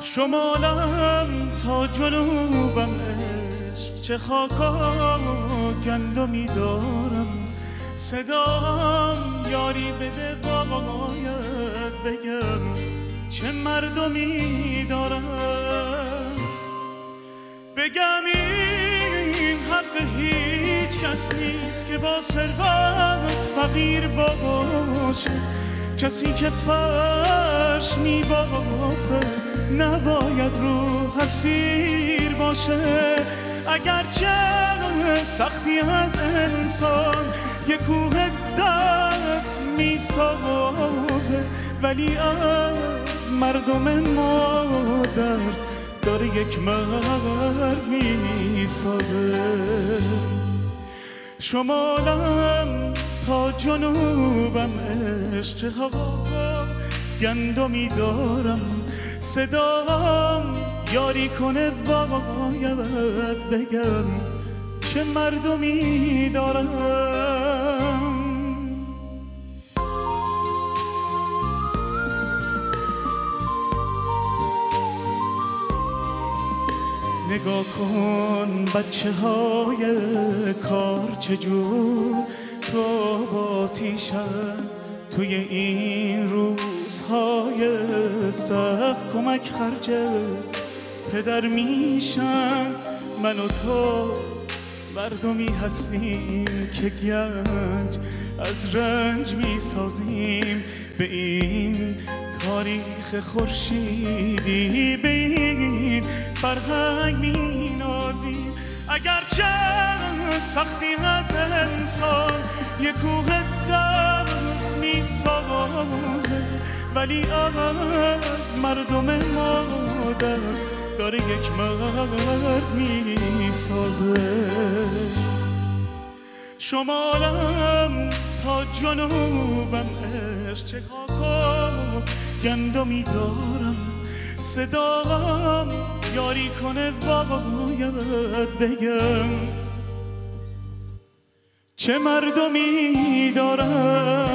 شمالم تا جنوبم عشق. چه خاکا گندمی دارم. صدام یاری بده باید بگم چه مردمی دارم. بگم این حق هیچ کس نیست که با ثروت فقیر باشه کسی که فرش می بافه نباید رو حسیر باشه. اگرچه سختی از انسان یه کوه در می سازه ولی از مردم مادر داره یک مرد می سازه شمالم تا جنوبم عشق هوا گندمی دارم. صدام یاری کنه باید بگم چه مردمی دارم. نگاه کن بچه های کار چجور تو با توی این روزهای سخت کمک خرج پدر میشن من و تو. مردمی هستیم که گنج از رنج می‌سازیم. به این تاریخ خورشیدی به این فرهنگ مینازیم. اگرچه سختی از انسان یه کوه در می‌سازه. ولی از مردم مادر داره یک مرد می‌سازه. شمالم تا جنوبم عشق چه گندمی دارم. صدام یاری کنه باید بگم. چه مردمی دارم.